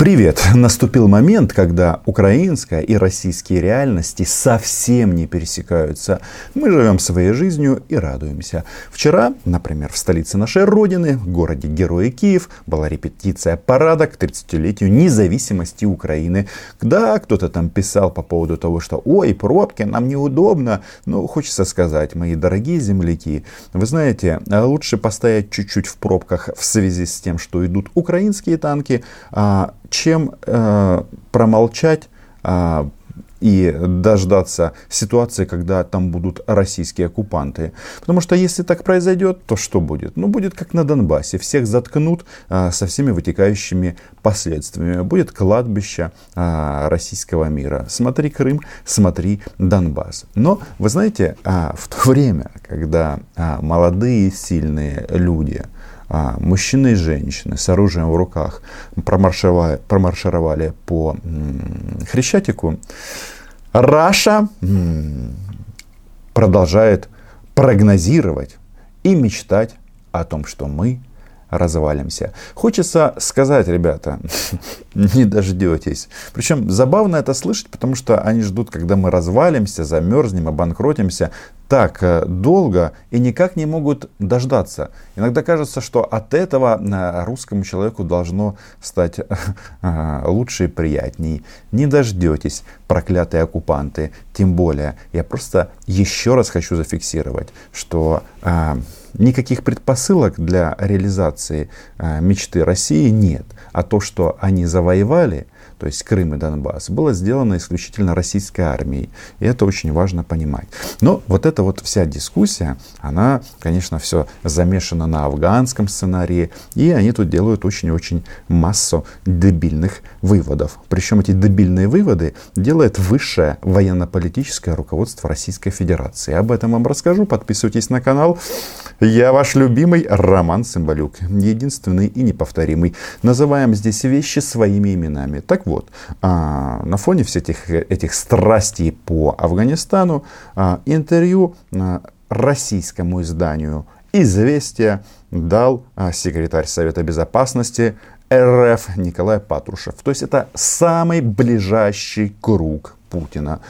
Привет! Наступил момент, когда украинская и российские реальности совсем не пересекаются. Мы живем своей жизнью и радуемся. Вчера, например, в столице нашей Родины, в городе Герои Киев, была репетиция парада к 30-летию независимости Украины. Да, кто-то там писал по поводу того, что «Ой, пробки, нам неудобно». Ну, хочется сказать, мои дорогие земляки, вы знаете, лучше постоять чуть-чуть в пробках в связи с тем, что идут украинские танки, а чем э, промолчать э, и дождаться ситуации, когда там будут российские оккупанты. Потому что если так произойдет, то что будет? Ну, будет как на Донбассе. Всех заткнут а, со всеми вытекающими последствиями. Будет кладбище а, российского мира. Смотри Крым, смотри Донбасс. Но, вы знаете, а, в то время, когда а, молодые сильные люди а, мужчины и женщины с оружием в руках промаршировали, промаршировали по Хрещатику, Раша продолжает прогнозировать и мечтать о том, что мы развалимся. Хочется сказать, ребята, не дождетесь. Причем забавно это слышать, потому что они ждут, когда мы развалимся, замерзнем, обанкротимся так э, долго и никак не могут дождаться. Иногда кажется, что от этого э, русскому человеку должно стать э, лучше и приятней. Не дождетесь, проклятые оккупанты. Тем более, я просто еще раз хочу зафиксировать, что никаких предпосылок для реализации мечты России нет. А то, что они завоевали – то есть Крым и Донбасс, было сделано исключительно российской армией. И это очень важно понимать. Но вот эта вот вся дискуссия, она, конечно, все замешана на афганском сценарии. И они тут делают очень-очень массу дебильных выводов. Причем эти дебильные выводы делает высшее военно-политическое руководство Российской Федерации. Об этом вам расскажу. Подписывайтесь на канал. Я ваш любимый Роман Цымбалюк. Единственный и неповторимый. Называем здесь вещи своими именами. Так вот, а, на фоне всех этих, этих страстей по Афганистану а, интервью а, российскому изданию «Известия» дал секретарь Совета Безопасности РФ Николай Патрушев. То есть это самый ближайший круг Путина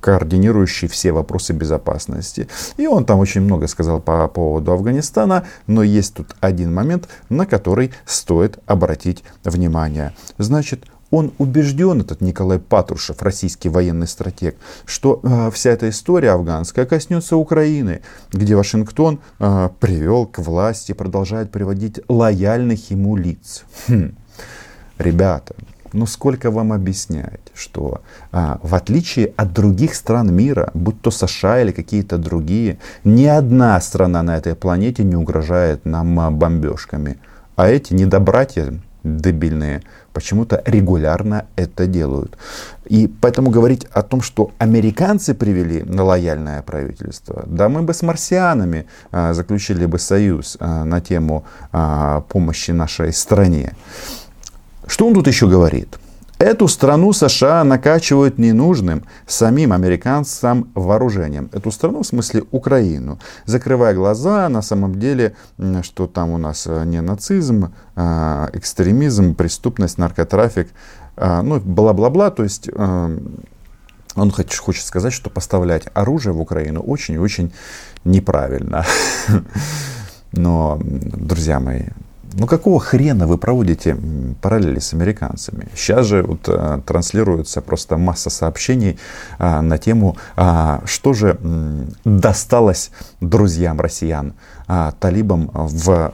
координирующий все вопросы безопасности. И он там очень много сказал по поводу Афганистана, но есть тут один момент, на который стоит обратить внимание. Значит, он убежден, этот Николай Патрушев, российский военный стратег, что э, вся эта история афганская коснется Украины, где Вашингтон э, привел к власти, продолжает приводить лояльных ему лиц. Хм. Ребята, но сколько вам объяснять, что а, в отличие от других стран мира, будь то США или какие-то другие, ни одна страна на этой планете не угрожает нам а, бомбежками. А эти недобратья дебильные почему-то регулярно это делают. И поэтому говорить о том, что американцы привели на лояльное правительство, да мы бы с марсианами а, заключили бы союз а, на тему а, помощи нашей стране. Что он тут еще говорит? Эту страну США накачивают ненужным самим американцам вооружением. Эту страну, в смысле Украину. Закрывая глаза, на самом деле, что там у нас э, не нацизм, а экстремизм, преступность, наркотрафик, а, ну, бла-бла-бла. То есть э, он хочет сказать, что поставлять оружие в Украину очень и очень неправильно. Но, друзья мои, ну какого хрена вы проводите параллели с американцами? Сейчас же вот, а, транслируется просто масса сообщений а, на тему, а, что же м, досталось друзьям россиян, а, талибам в,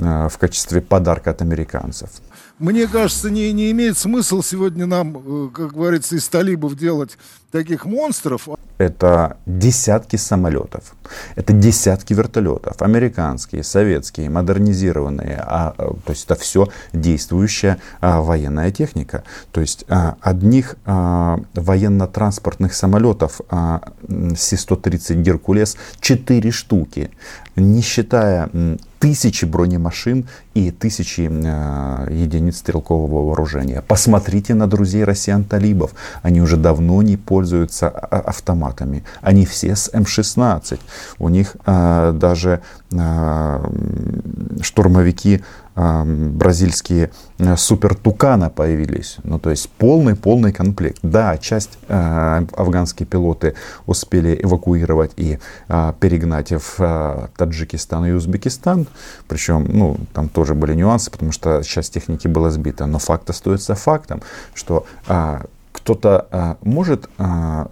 а, в качестве подарка от американцев. Мне кажется, не, не имеет смысла сегодня нам, э, как говорится, из талибов делать таких монстров. Это десятки самолетов, это десятки вертолетов, американские, советские, модернизированные, а, э, то есть это все действующая а, военная техника. То есть а, одних а, военно-транспортных самолетов а, Си-130 Геркулес 4 штуки, не считая тысячи бронемашин и тысячи э, единиц стрелкового вооружения. Посмотрите на друзей россиян-талибов. Они уже давно не пользуются а, автоматами. Они все с М-16. У них э, даже э, штурмовики бразильские э, супертукана появились. Ну, то есть полный-полный комплект. Да, часть э, афганские пилоты успели эвакуировать и э, перегнать в э, Таджикистан и Узбекистан. Причем, ну, там тоже были нюансы, потому что часть техники была сбита. Но факт остается фактом, что э, кто-то э, может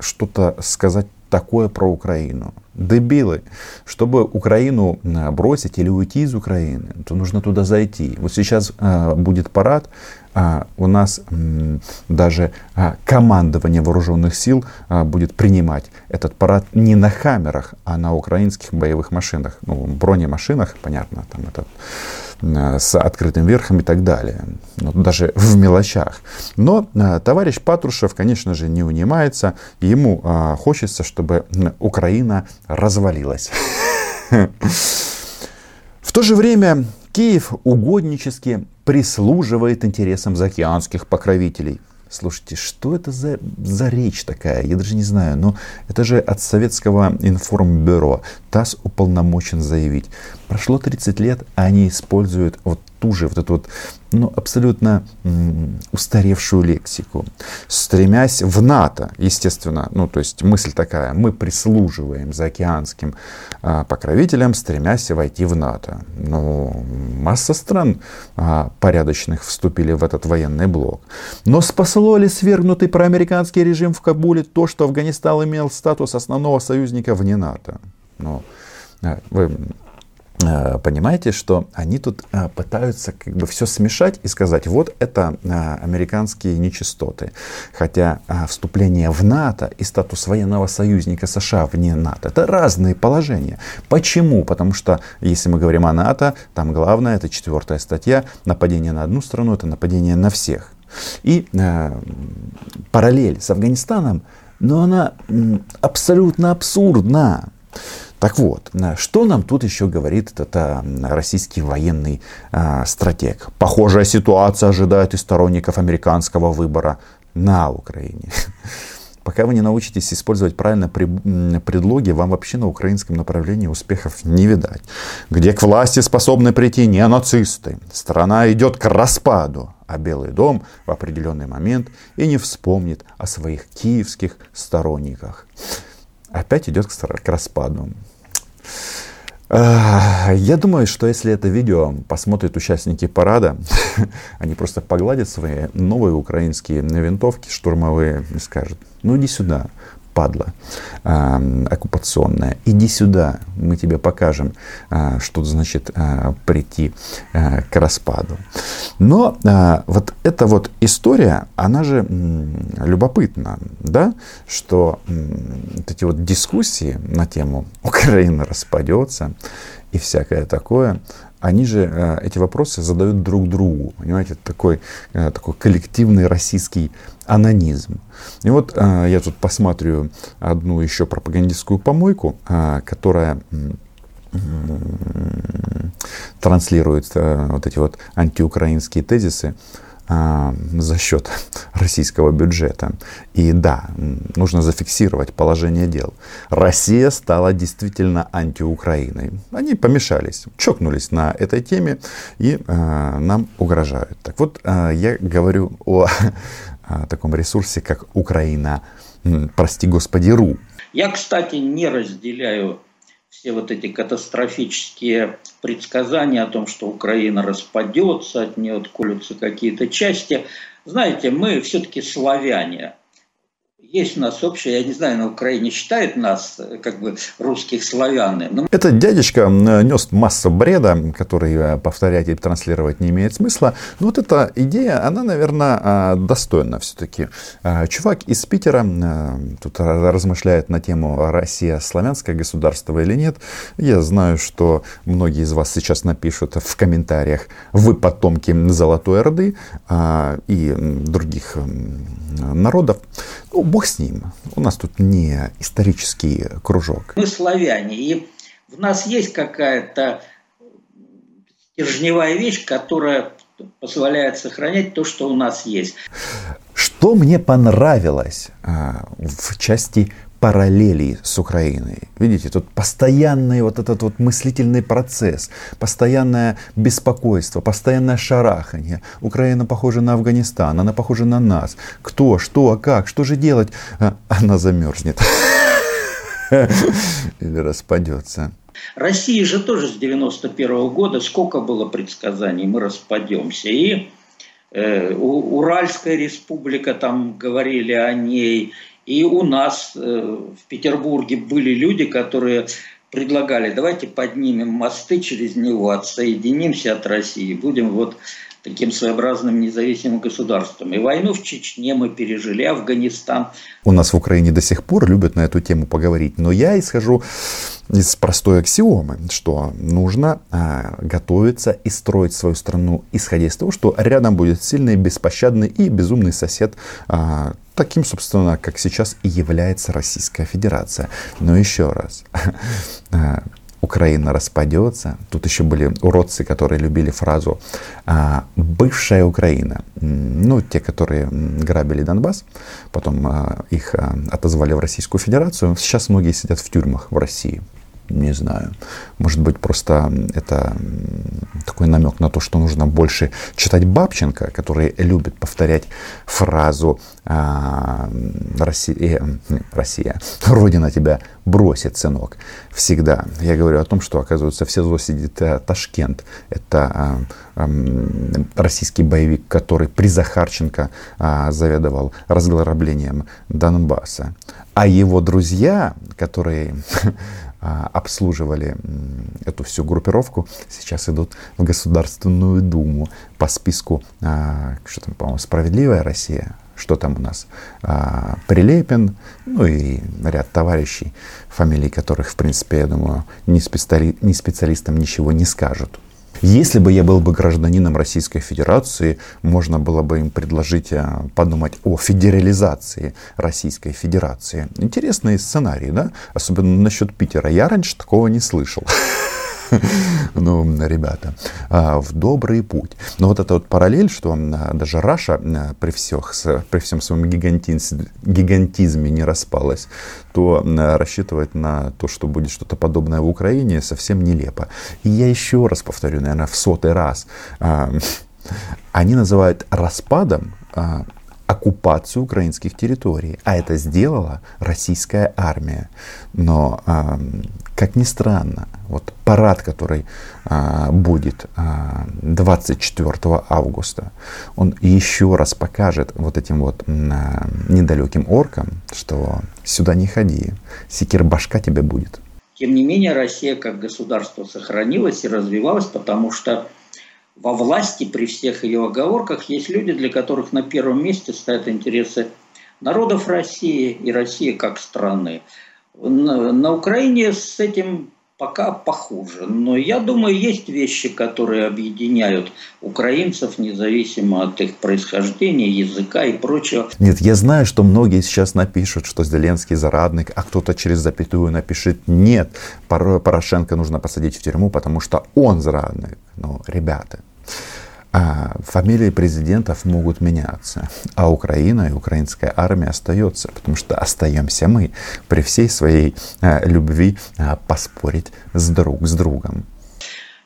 что-то сказать такое про Украину. Дебилы. Чтобы Украину э, бросить или уйти из Украины, то нужно туда зайти. Вот сейчас э, будет парад, а, у нас даже а, командование вооруженных сил а, будет принимать этот парад не на хаммерах, а на украинских боевых машинах, ну, бронемашинах, понятно, там это с открытым верхом и так далее. Ну, даже в мелочах. Но товарищ Патрушев, конечно же, не унимается. Ему хочется, чтобы Украина развалилась. В то же время Киев угоднически прислуживает интересам заокеанских покровителей. Слушайте, что это за, за речь такая? Я даже не знаю. Но это же от советского информбюро. ТАСС уполномочен заявить. Прошло 30 лет, а они используют вот ту же вот эту вот ну, абсолютно устаревшую лексику, стремясь в НАТО, естественно, ну, то есть мысль такая, мы прислуживаем заокеанским а, покровителям, стремясь войти в НАТО. Ну, масса стран а, порядочных вступили в этот военный блок. Но спасло ли свергнутый проамериканский режим в Кабуле то, что Афганистан имел статус основного союзника вне НАТО? Ну, а, вы Э, понимаете, что они тут э, пытаются как бы все смешать и сказать, вот это э, американские нечистоты. Хотя вступление в НАТО и статус военного союзника США вне НАТО, это разные положения. Почему? Потому что, если мы говорим о НАТО, там главное, это четвертая статья, нападение на одну страну, это нападение на всех. И э, параллель с Афганистаном, но она абсолютно абсурдна. Так вот, э, что нам тут еще говорит этот а, российский военный а, стратег? Похожая ситуация ожидает и сторонников американского выбора на Украине. Пока вы не научитесь использовать правильно предлоги, вам вообще на украинском направлении успехов не видать. Где к власти способны прийти не нацисты. Страна идет к распаду, а Белый дом в определенный момент и не вспомнит о своих киевских сторонниках. Опять идет к распаду. Я думаю, что если это видео посмотрят участники парада, они просто погладят свои новые украинские винтовки штурмовые и скажут, ну иди сюда, падла э, оккупационная, иди сюда, мы тебе покажем, э, что значит э, прийти э, к распаду. Но э, вот эта вот история, она же э, любопытна, да, что э, эти вот дискуссии на тему Украина распадется и всякое такое, они же э, эти вопросы задают друг другу. Понимаете, такой, э, такой коллективный российский анонизм. И вот э, я тут посмотрю одну еще пропагандистскую помойку, которая транслирует вот эти вот антиукраинские тезисы за счет российского бюджета. И да, нужно зафиксировать положение дел. Россия стала действительно антиукраиной. Они помешались, чокнулись на этой теме и э, нам угрожают. Так вот, э, я говорю о, о таком ресурсе, как Украина, прости господи, РУ. Я, кстати, не разделяю все вот эти катастрофические предсказания о том, что Украина распадется, от нее отколются какие-то части. Знаете, мы все-таки славяне – есть у нас общее, я не знаю, на Украине считают нас э, как бы русских славян. Но... Этот дядечка нес массу бреда, который э, повторять и транслировать не имеет смысла. Но вот эта идея, она, наверное, а, достойна все-таки. А, чувак из Питера э, тут размышляет на тему Россия славянское государство или нет. Я знаю, что многие из вас сейчас напишут в комментариях, вы потомки Золотой Орды а, и других народов. Ну, бог с ним. У нас тут не исторический кружок. Мы славяне, и в нас есть какая-то стержневая вещь, которая позволяет сохранять то, что у нас есть. Что мне понравилось а, в части параллелей с Украиной. Видите, тут постоянный вот этот вот мыслительный процесс, постоянное беспокойство, постоянное шарахание. Украина похожа на Афганистан, она похожа на нас. Кто, что, как, что же делать? А, она замерзнет. Или распадется. Россия же тоже с 91 -го года, сколько было предсказаний, мы распадемся. И э, Уральская республика, там говорили о ней, и у нас э, в Петербурге были люди, которые предлагали, давайте поднимем мосты через него, отсоединимся от России, будем вот таким своеобразным независимым государством. И войну в Чечне мы пережили, Афганистан. У нас в Украине до сих пор любят на эту тему поговорить, но я исхожу из простой аксиомы, что нужно а, готовиться и строить свою страну, исходя из того, что рядом будет сильный, беспощадный и безумный сосед, а, таким, собственно, как сейчас и является Российская Федерация. Но еще раз, а, Украина распадется. Тут еще были уродцы, которые любили фразу а, «бывшая Украина». Ну, те, которые грабили Донбасс, потом а, их а, отозвали в Российскую Федерацию. Сейчас многие сидят в тюрьмах в России не знаю. Может быть, просто это такой намек на то, что нужно больше читать Бабченко, который любит повторять фразу а, Россия, э, Россия, Родина тебя бросит, сынок. Всегда. Я говорю о том, что, оказывается, в СИЗО сидит а, Ташкент. Это а, российский боевик, который при Захарченко а, заведовал разграблением Донбасса. А его друзья, которые обслуживали эту всю группировку, сейчас идут в Государственную Думу по списку, а, что там, по-моему, «Справедливая Россия», что там у нас, а, Прилепин, ну и ряд товарищей, фамилии которых, в принципе, я думаю, ни, ни специалистам ничего не скажут. Если бы я был бы гражданином Российской Федерации, можно было бы им предложить э, подумать о федерализации Российской Федерации. Интересный сценарий, да? Особенно насчет Питера. Я раньше такого не слышал. ну, ребята, а, в добрый путь. Но вот эта вот параллель, что а, даже Раша а, при, всех, при всем своем гигантизме не распалась, то рассчитывать на то, что будет что-то подобное в Украине, совсем нелепо. И я еще раз повторю, наверное, в сотый раз, они называют распадом оккупацию украинских территорий. А это сделала российская армия. Но, как ни странно, вот парад, который э, будет э, 24 августа, он еще раз покажет вот этим вот э, недалеким оркам, что сюда не ходи, секир башка тебе будет. Тем не менее, Россия как государство сохранилась и развивалась, потому что во власти при всех ее оговорках есть люди, для которых на первом месте стоят интересы народов России и России как страны. На, на Украине с этим пока похуже. Но я думаю, есть вещи, которые объединяют украинцев, независимо от их происхождения, языка и прочего. Нет, я знаю, что многие сейчас напишут, что Зеленский зарадник, а кто-то через запятую напишет, нет, Порошенко нужно посадить в тюрьму, потому что он зарадник. Ну, ребята, а фамилии президентов могут меняться, а Украина и украинская армия остается, потому что остаемся мы при всей своей а, любви а, поспорить с друг с другом.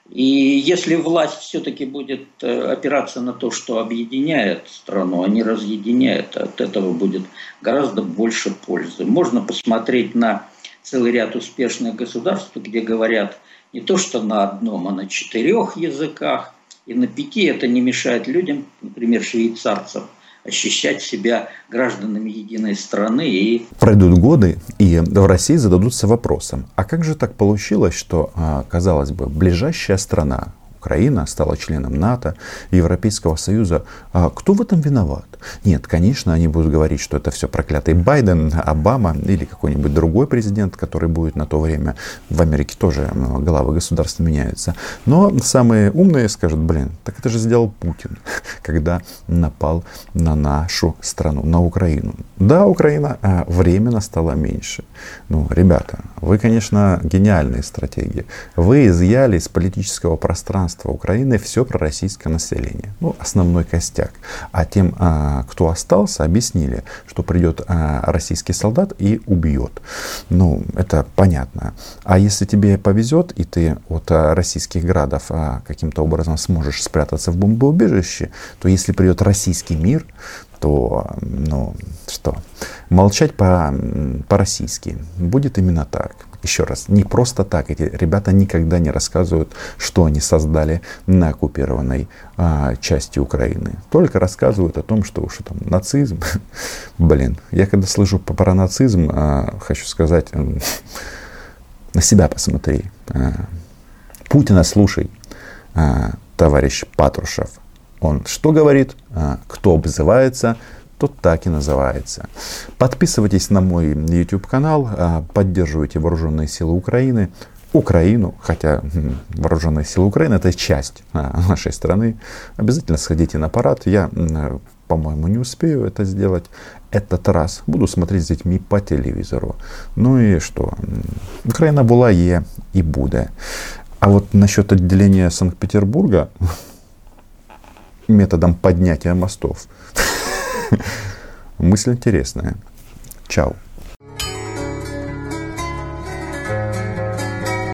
И если власть все-таки будет э, опираться на то, что объединяет страну, а не разъединяет, от этого будет гораздо больше пользы. Можно посмотреть на целый ряд успешных государств, где говорят не то что на одном, а на четырех языках, и на пяти это не мешает людям, например, швейцарцам, ощущать себя гражданами единой страны. И... Пройдут годы, и в России зададутся вопросом, а как же так получилось, что, а, казалось бы, ближайшая страна, Украина стала членом НАТО, Европейского Союза. А кто в этом виноват? Нет, конечно, они будут говорить, что это все проклятый Байден, Обама или какой-нибудь другой президент, который будет на то время. В Америке тоже главы государства меняются. Но самые умные скажут, блин, так это же сделал Путин, когда напал на нашу страну, на Украину. Да, Украина а, временно стала меньше. Ну, ребята, вы, конечно, гениальные стратегии. Вы изъяли из политического пространства гражданства Украины все пророссийское население. Ну, основной костяк. А тем, а, кто остался, объяснили, что придет а, российский солдат и убьет. Ну, это понятно. А если тебе повезет, и ты от российских градов каким-то образом сможешь спрятаться в бомбоубежище, то если придет российский мир, то, ну, что, молчать по, по-российски будет именно так. Еще раз, не просто так. Эти ребята никогда не рассказывают, что они создали на оккупированной а, части Украины. Только рассказывают о том, что, что там нацизм. Блин, я когда слышу про нацизм, а, хочу сказать, на себя посмотри. А, Путина слушай, а, товарищ Патрушев. Он что говорит, а, кто обзывается, тот так и называется. Подписывайтесь на мой YouTube канал, а, поддерживайте вооруженные силы Украины, Украину, хотя вооруженные силы Украины это часть а, нашей страны. Обязательно сходите на парад. Я, по-моему, не успею это сделать этот раз. Буду смотреть с детьми по телевизору. Ну и что? Украина была, е и будет. А вот насчет отделения Санкт-Петербурга методом поднятия мостов. Мысль интересная. Чао.